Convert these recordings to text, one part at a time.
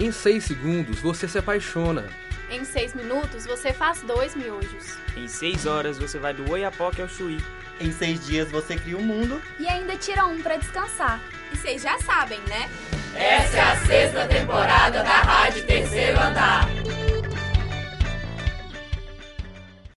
Em 6 segundos você se apaixona. Em 6 minutos você faz dois miojos. Em 6 horas você vai do Oiapoque ao Chuí. Em 6 dias você cria um mundo. E ainda tira um para descansar. E vocês já sabem, né? Essa é a sexta temporada da Rádio Terceiro Andar.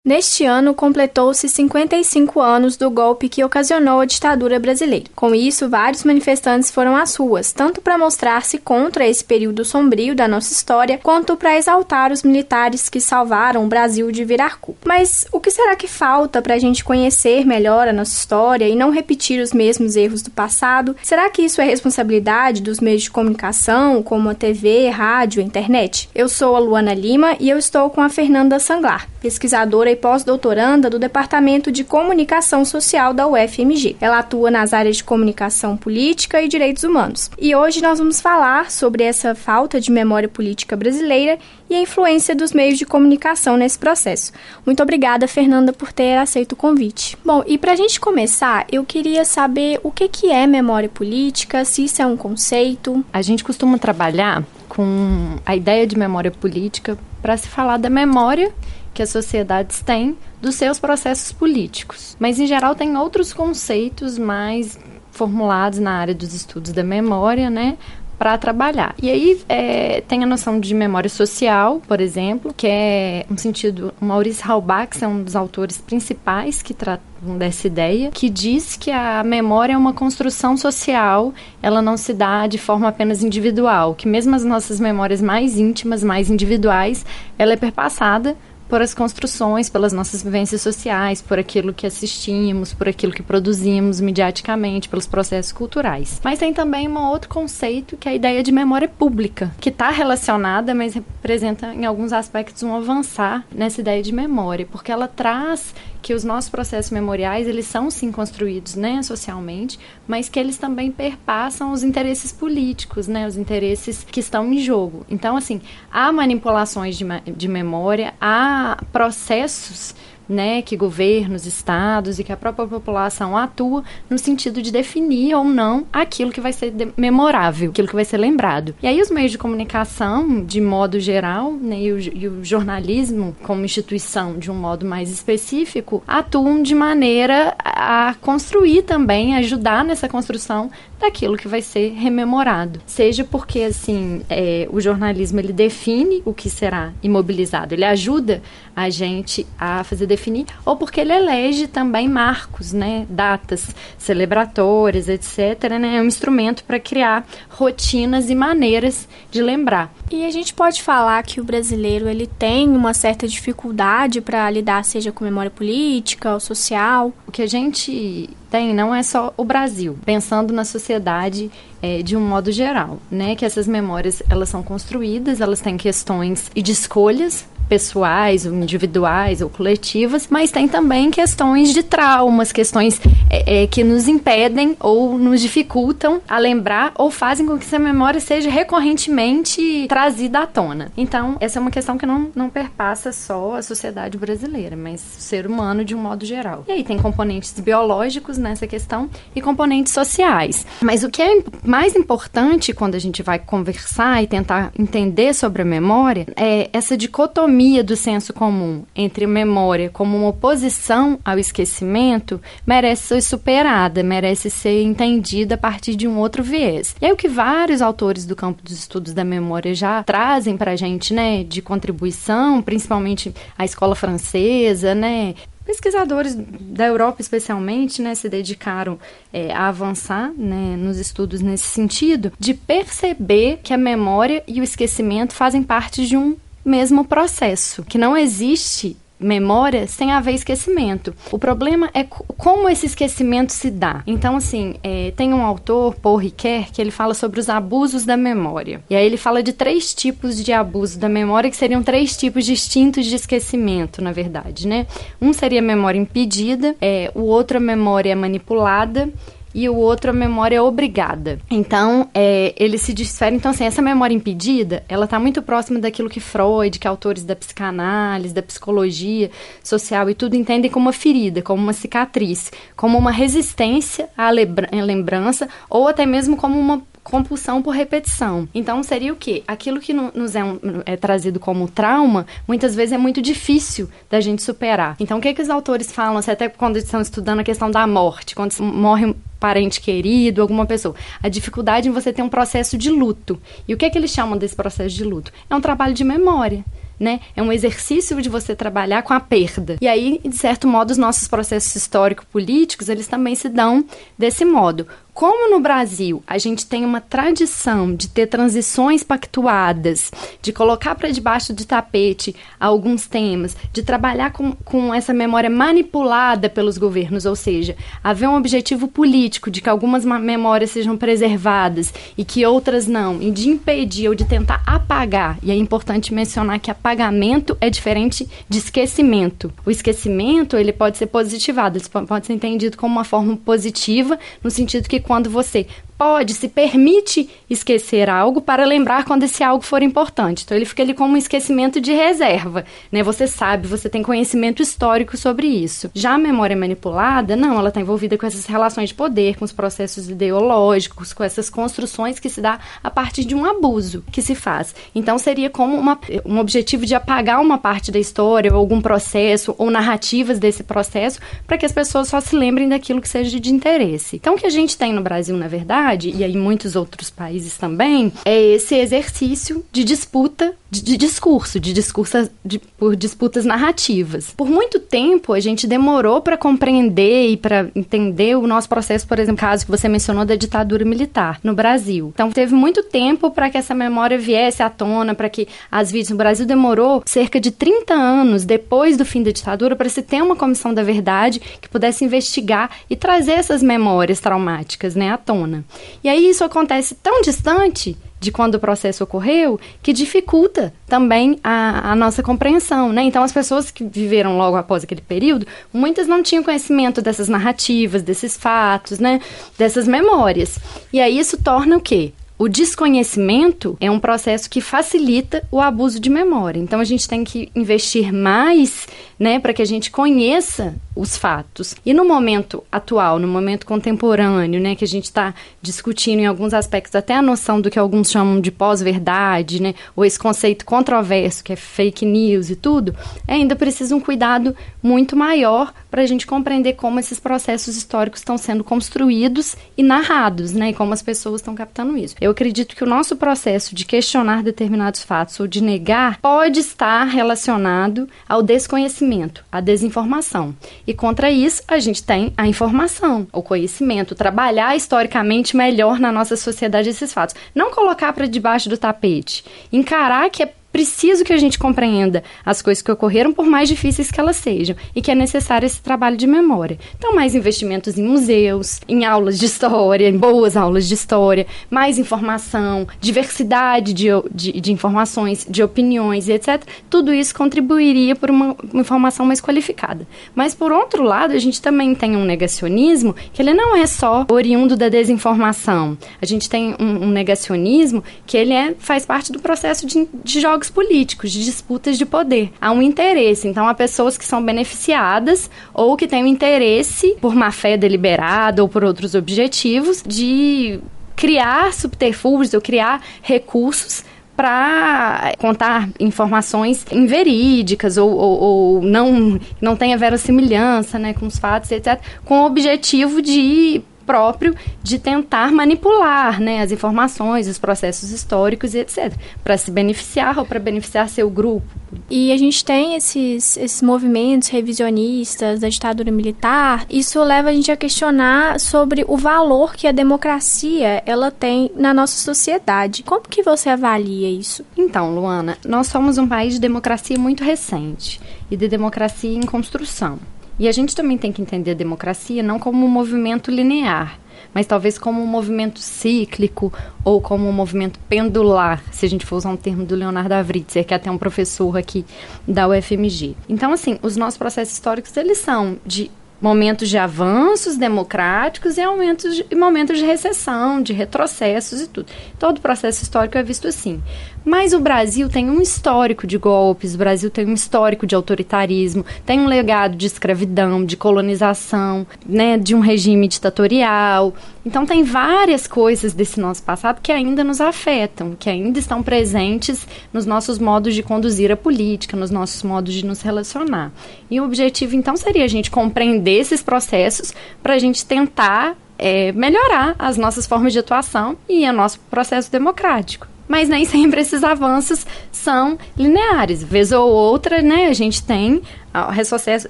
Neste ano, completou-se 55 anos do golpe que ocasionou a ditadura brasileira. Com isso, vários manifestantes foram às ruas, tanto para mostrar-se contra esse período sombrio da nossa história, quanto para exaltar os militares que salvaram o Brasil de virar culpa. Mas o que será que falta para a gente conhecer melhor a nossa história e não repetir os mesmos erros do passado? Será que isso é responsabilidade dos meios de comunicação, como a TV, rádio, internet? Eu sou a Luana Lima e eu estou com a Fernanda Sanglar, pesquisadora e pós-doutoranda do Departamento de Comunicação Social da UFMG. Ela atua nas áreas de comunicação política e direitos humanos. E hoje nós vamos falar sobre essa falta de memória política brasileira e a influência dos meios de comunicação nesse processo. Muito obrigada, Fernanda, por ter aceito o convite. Bom, e para a gente começar, eu queria saber o que, que é memória política, se isso é um conceito. A gente costuma trabalhar com a ideia de memória política para se falar da memória que as sociedades têm dos seus processos políticos. Mas, em geral, tem outros conceitos mais formulados na área dos estudos da memória, né? para trabalhar. E aí é, tem a noção de memória social, por exemplo, que é um sentido. O Maurice Halbach é um dos autores principais que tratam dessa ideia, que diz que a memória é uma construção social, ela não se dá de forma apenas individual, que mesmo as nossas memórias mais íntimas, mais individuais, ela é perpassada por as construções, pelas nossas vivências sociais, por aquilo que assistimos, por aquilo que produzimos mediaticamente, pelos processos culturais. Mas tem também um outro conceito que é a ideia de memória pública, que está relacionada, mas representa em alguns aspectos um avançar nessa ideia de memória, porque ela traz que os nossos processos memoriais eles são sim construídos né, socialmente, mas que eles também perpassam os interesses políticos, né, os interesses que estão em jogo. Então, assim, há manipulações de, de memória, há processos né, que governos, estados e que a própria população atua no sentido de definir ou não aquilo que vai ser memorável, aquilo que vai ser lembrado. E aí os meios de comunicação, de modo geral, né, e, o, e o jornalismo como instituição de um modo mais específico, atuam de maneira a construir também, ajudar nessa construção daquilo que vai ser rememorado. Seja porque, assim, é, o jornalismo ele define o que será imobilizado, ele ajuda a gente a fazer definir, ou porque ele elege também marcos, né, datas celebratórias, etc., né, é um instrumento para criar rotinas e maneiras de lembrar. E a gente pode falar que o brasileiro ele tem uma certa dificuldade para lidar, seja com memória política ou social. O que a gente tem não é só o Brasil, pensando na sociedade é, de um modo geral, né? Que essas memórias elas são construídas, elas têm questões e de escolhas pessoais, ou individuais ou coletivas, mas tem também questões de traumas, questões é, é, que nos impedem ou nos dificultam a lembrar ou fazem com que essa memória seja recorrentemente trazida à tona. Então, essa é uma questão que não, não perpassa só a sociedade brasileira, mas o ser humano de um modo geral. E aí tem componentes biológicos nessa questão e componentes sociais. Mas o que é mais importante quando a gente vai conversar e tentar entender sobre a memória é essa dicotomia dicotomia do senso comum entre memória como uma oposição ao esquecimento merece ser superada, merece ser entendida a partir de um outro viés. E é o que vários autores do campo dos estudos da memória já trazem para a gente, né, de contribuição, principalmente a escola francesa, né, pesquisadores da Europa especialmente né, se dedicaram é, a avançar né, nos estudos nesse sentido de perceber que a memória e o esquecimento fazem parte de um mesmo processo, que não existe memória sem haver esquecimento. O problema é como esse esquecimento se dá. Então, assim, é, tem um autor, Paul Ricoeur, que ele fala sobre os abusos da memória. E aí ele fala de três tipos de abuso da memória, que seriam três tipos distintos de esquecimento, na verdade, né? Um seria a memória impedida, é, o outro a memória manipulada e o outro a memória obrigada. Então, é, se diferem. Então, assim, essa memória impedida, ela está muito próxima daquilo que Freud, que autores da psicanálise, da psicologia social e tudo entendem como uma ferida, como uma cicatriz, como uma resistência à lembrança ou até mesmo como uma compulsão por repetição. Então seria o quê? Aquilo que nos é, um, é trazido como trauma, muitas vezes é muito difícil da gente superar. Então o que, que os autores falam, até quando estão estudando a questão da morte, quando morre um parente querido, alguma pessoa. A dificuldade em você ter um processo de luto. E o que, que eles chamam desse processo de luto? É um trabalho de memória né? É um exercício de você trabalhar com a perda. E aí, de certo modo, os nossos processos histórico-políticos, eles também se dão desse modo. Como no Brasil a gente tem uma tradição de ter transições pactuadas, de colocar para debaixo de tapete alguns temas, de trabalhar com, com essa memória manipulada pelos governos, ou seja, haver um objetivo político de que algumas memórias sejam preservadas e que outras não, e de impedir ou de tentar apagar. E é importante mencionar que apagamento é diferente de esquecimento. O esquecimento ele pode ser positivado, ele pode ser entendido como uma forma positiva, no sentido que quando você pode, se permite esquecer algo para lembrar quando esse algo for importante. Então ele fica ali como um esquecimento de reserva, né? Você sabe, você tem conhecimento histórico sobre isso. Já a memória manipulada, não, ela está envolvida com essas relações de poder, com os processos ideológicos, com essas construções que se dá a partir de um abuso que se faz. Então seria como uma, um objetivo de apagar uma parte da história, ou algum processo, ou narrativas desse processo, para que as pessoas só se lembrem daquilo que seja de interesse. Então o que a gente tem no Brasil, na verdade, verdade, e em muitos outros países também, é esse exercício de disputa de, de discurso, de discurso de, por disputas narrativas. Por muito tempo a gente demorou para compreender e para entender o nosso processo, por exemplo, caso que você mencionou da ditadura militar no Brasil. Então teve muito tempo para que essa memória viesse à tona, para que as vítimas no Brasil demorou cerca de 30 anos depois do fim da ditadura para se ter uma comissão da verdade que pudesse investigar e trazer essas memórias traumáticas, né, à tona. E aí isso acontece tão distante de quando o processo ocorreu que dificulta também a, a, nossa compreensão, né? Então, as pessoas que viveram logo após aquele período, muitas não tinham conhecimento dessas narrativas, desses fatos, né? Dessas memórias. E aí isso torna o quê? O desconhecimento é um processo que facilita o abuso de memória. Então a gente tem que investir mais, né, para que a gente conheça os fatos. E no momento atual, no momento contemporâneo, né, que a gente está discutindo em alguns aspectos até a noção do que alguns chamam de pós-verdade, né, ou esse conceito controverso que é fake news e tudo, é ainda precisa um cuidado muito maior para a gente compreender como esses processos históricos estão sendo construídos e narrados, né, e como as pessoas estão captando isso. Eu acredito que o nosso processo de questionar determinados fatos ou de negar pode estar relacionado ao desconhecimento, à desinformação. E contra isso, a gente tem a informação, o conhecimento, trabalhar historicamente melhor na nossa sociedade esses fatos. Não colocar para debaixo do tapete, encarar que é preciso que a gente compreenda as coisas que ocorreram, por mais difíceis que elas sejam, e que é necessário esse trabalho de memória. Então, mais investimentos em museus, em aulas de história, em boas aulas de história, mais informação, diversidade de, de, de informações, de opiniões e etc. Tudo isso contribuiria por uma, uma informação mais qualificada. Mas, por outro lado, a gente também tem um negacionismo que ele não é só oriundo da desinformação. A gente tem um, um negacionismo que ele é, faz parte do processo de, de jogos políticos, de disputas de poder. Há um interesse. Então, há pessoas que são beneficiadas ou que têm um interesse, por má fé deliberada ou por outros objetivos, de criar subterfúgios ou criar recursos para contar informações inverídicas ou, ou, ou, não, não tenha verossimilhança né, com os fatos, etc., com o objetivo de próprio de tentar manipular né, as informações, os processos históricos e etc., para se beneficiar ou para beneficiar seu grupo. E a gente tem esses, esses movimentos revisionistas da ditadura militar. Isso leva a gente a questionar sobre o valor que a democracia ela tem na nossa sociedade. Como que você avalia isso? Então, Luana, nós somos um país de democracia muito recente e de democracia em construção. E a gente também tem que entender a democracia não como um movimento linear, mas talvez como um movimento cíclico ou como um movimento pendular, se a gente for usar um termo do Leonardo Avritzer, que é até um professor aqui da UFMG. Então, assim, os nossos processos históricos, eles são de momentos de avanços democráticos e momentos de, momentos de recessão, de retrocessos e tudo. Todo o processo histórico é visto assim. Mas o Brasil tem um histórico de golpes, o Brasil tem um histórico de autoritarismo, tem um legado de escravidão, de colonização, né, de um regime ditatorial. Então tem várias coisas desse nosso passado que ainda nos afetam, que ainda estão presentes nos nossos modos de conduzir a política, nos nossos modos de nos relacionar. E o objetivo então seria a gente compreender esses processos para a gente tentar é, melhorar as nossas formas de atuação e o nosso processo democrático mas nem sempre esses avanços são lineares. Vez ou outra, né, a gente tem ah, retrocessos,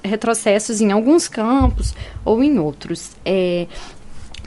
retrocessos em alguns campos ou em outros. É,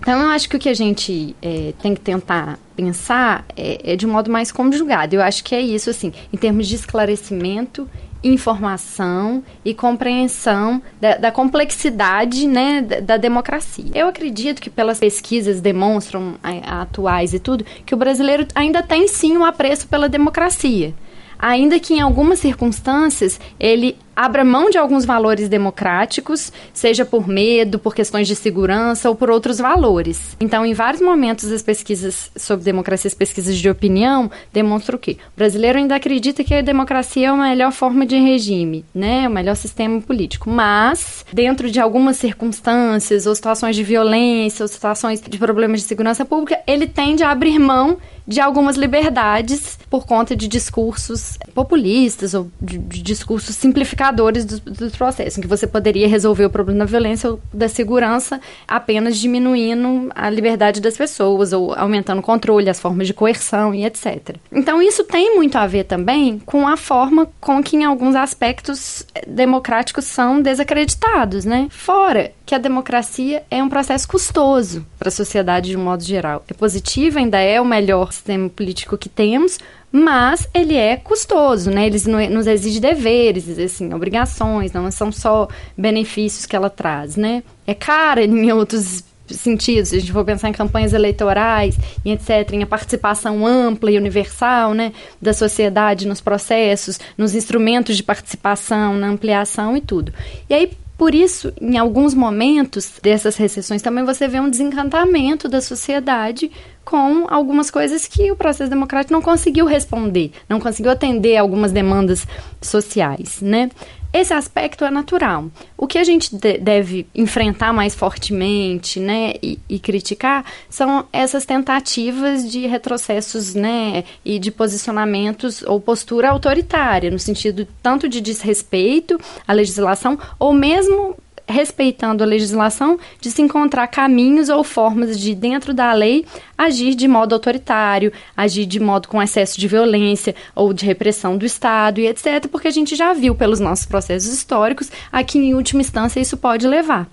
então, eu acho que o que a gente é, tem que tentar pensar é, é, de um modo mais conjugado. Eu acho que é isso, assim, em termos de esclarecimento informação e compreensão da, da complexidade né, da, da, democracia. Eu acredito que pelas pesquisas demonstram a, a, atuais e tudo, que o brasileiro ainda tem sim um apreço pela democracia. Ainda que em algumas circunstâncias ele abra mão de alguns valores democráticos, seja por medo, por questões de segurança ou por outros valores. Então, em vários momentos, as pesquisas sobre democracia, as pesquisas de opinião, demonstram o quê? O brasileiro ainda acredita que a democracia é a melhor forma de regime, né? O melhor sistema político. Mas, dentro de algumas circunstâncias, ou situações de violência, ou situações de problemas de segurança pública, ele tende a abrir mão de algumas liberdades por conta de discursos populistas ou de, de discursos simplificadores do, do processo, em que você poderia resolver o problema da violência ou da segurança apenas diminuindo a liberdade das pessoas ou aumentando o controle, as formas de coerção e etc. Então isso tem muito a ver também com a forma com que em alguns aspectos democráticos são desacreditados, né? Fora que a democracia é um processo custoso para a sociedade de um modo geral. É positivo, ainda é o melhor sistema político que temos, mas ele é custoso, né? Ele nos exige deveres, assim, obrigações, não são só benefícios que ela traz, né? É cara em outros sentidos, se a gente for pensar em campanhas eleitorais e etc, em a participação ampla e universal, né, da sociedade nos processos, nos instrumentos de participação, na ampliação e tudo. E aí por isso, em alguns momentos dessas recessões, também você vê um desencantamento da sociedade com algumas coisas que o processo democrático não conseguiu responder, não conseguiu atender algumas demandas sociais, né? Esse aspecto é natural. O que a gente de deve enfrentar mais fortemente, né, e, e, criticar são essas tentativas de retrocessos, né, e de posicionamentos ou postura autoritária, no sentido tanto de desrespeito à legislação ou mesmo respeitando a legislação, de se encontrar caminhos ou formas de, dentro da lei, agir de modo autoritário, agir de modo com excesso de violência ou de repressão do Estado e etc., porque a gente já viu pelos nossos processos históricos a que, em última instância, isso pode levar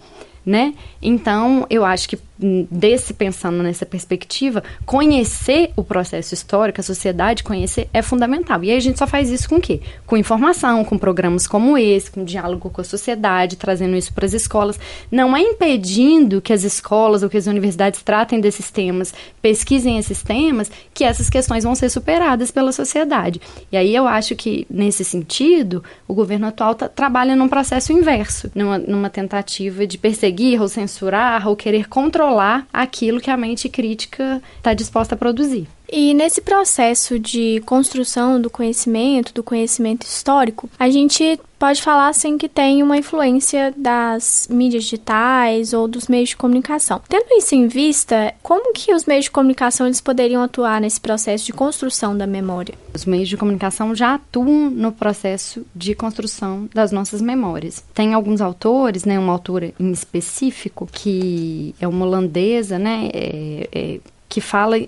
né? Então, eu acho que desse pensando nessa perspectiva, conhecer o processo histórico, a sociedade conhecer é fundamental. E aí a gente só faz isso com o quê? Com informação, com programas como esse, com diálogo com a sociedade, trazendo isso para as escolas. Não é impedindo que as escolas ou que as universidades tratem desses temas, pesquisem esses temas, que essas questões vão ser superadas pela sociedade. E aí eu acho que, nesse sentido, o governo atual tá, trabalha num processo inverso, numa, numa tentativa de perseguir ou censurar ou querer controlar aquilo que a mente crítica está disposta a produzir. E nesse processo de construção do conhecimento, do conhecimento histórico, a gente pode falar assim que tem uma influência das mídias digitais ou dos meios de comunicação. Tendo isso em vista, como que os meios de comunicação eles poderiam atuar nesse processo de construção da memória? Os meios de comunicação já atuam no processo de construção das nossas memórias. Tem alguns autores, né, uma autora em específico que é uma holandesa, né, é, é que fala,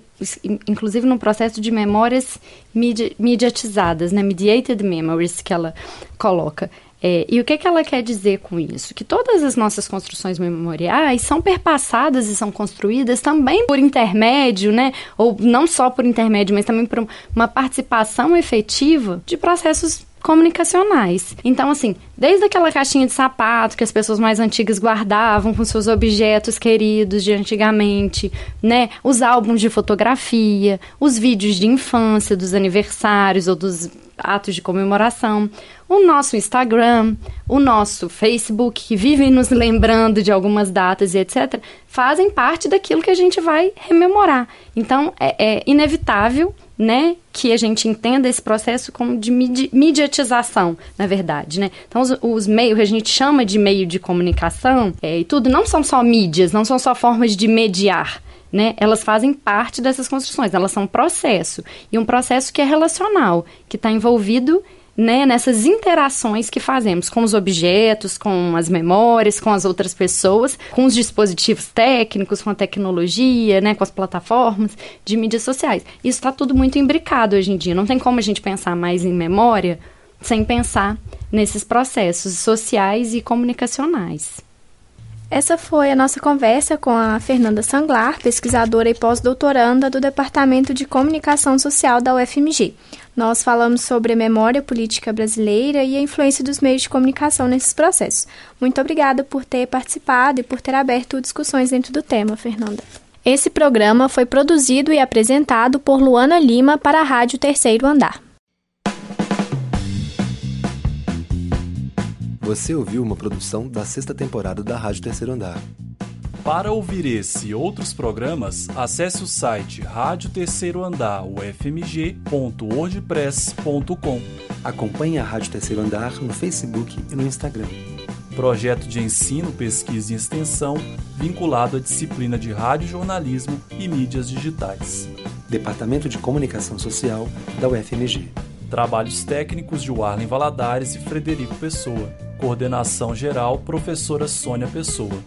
inclusive, no processo de memórias mediatizadas, né? Mediated memories, que ela coloca. É, e o que, que ela quer dizer com isso? Que todas as nossas construções memoriais são perpassadas e são construídas também por intermédio, né? Ou não só por intermédio, mas também por uma participação efetiva de processos comunicacionais. Então, assim, desde aquela caixinha de sapato que as pessoas mais antigas guardavam com seus objetos queridos de antigamente, né? Os álbuns de fotografia, os vídeos de infância, dos aniversários ou dos atos de comemoração, o nosso Instagram, o nosso Facebook, que vivem nos lembrando de algumas datas e etc., fazem parte daquilo que a gente vai rememorar. Então, é, é inevitável né, que a gente entenda esse processo como de mediatização, na verdade, né? Então, os, os meios que a gente chama de meio de comunicação é, e tudo não são só mídias, não são só formas de mediar, né? Elas fazem parte dessas construções, elas são um processo e um processo que é relacional, que está envolvido né, nessas interações que fazemos com os objetos, com as memórias, com as outras pessoas, com os dispositivos técnicos, com a tecnologia, né, com as plataformas de mídias sociais. Isso está tudo muito imbricado hoje em dia. Não tem como a gente pensar mais em memória sem pensar nesses processos sociais e comunicacionais. Essa foi a nossa conversa com a Fernanda Sanglar, pesquisadora e pós-doutoranda do Departamento de Comunicação Social da UFMG. Nós falamos sobre a memória política brasileira e a influência dos meios de comunicação nesses processos. Muito obrigada por ter participado e por ter aberto discussões dentro do tema, Fernanda. Esse programa foi produzido e apresentado por Luana Lima para a Rádio Terceiro Andar. Você ouviu uma produção da sexta temporada da Rádio Terceiro Andar. Para ouvir esse e outros programas, acesse o site Rádio Terceiro Andar, ufmg.wordpress.com. Acompanhe a Rádio Terceiro Andar no Facebook e no Instagram. Projeto de ensino, pesquisa e extensão vinculado à disciplina de rádio jornalismo e mídias digitais. Departamento de Comunicação Social da UFMG. Trabalhos técnicos de Warlen Valadares e Frederico Pessoa. Coordenação geral, professora Sônia Pessoa.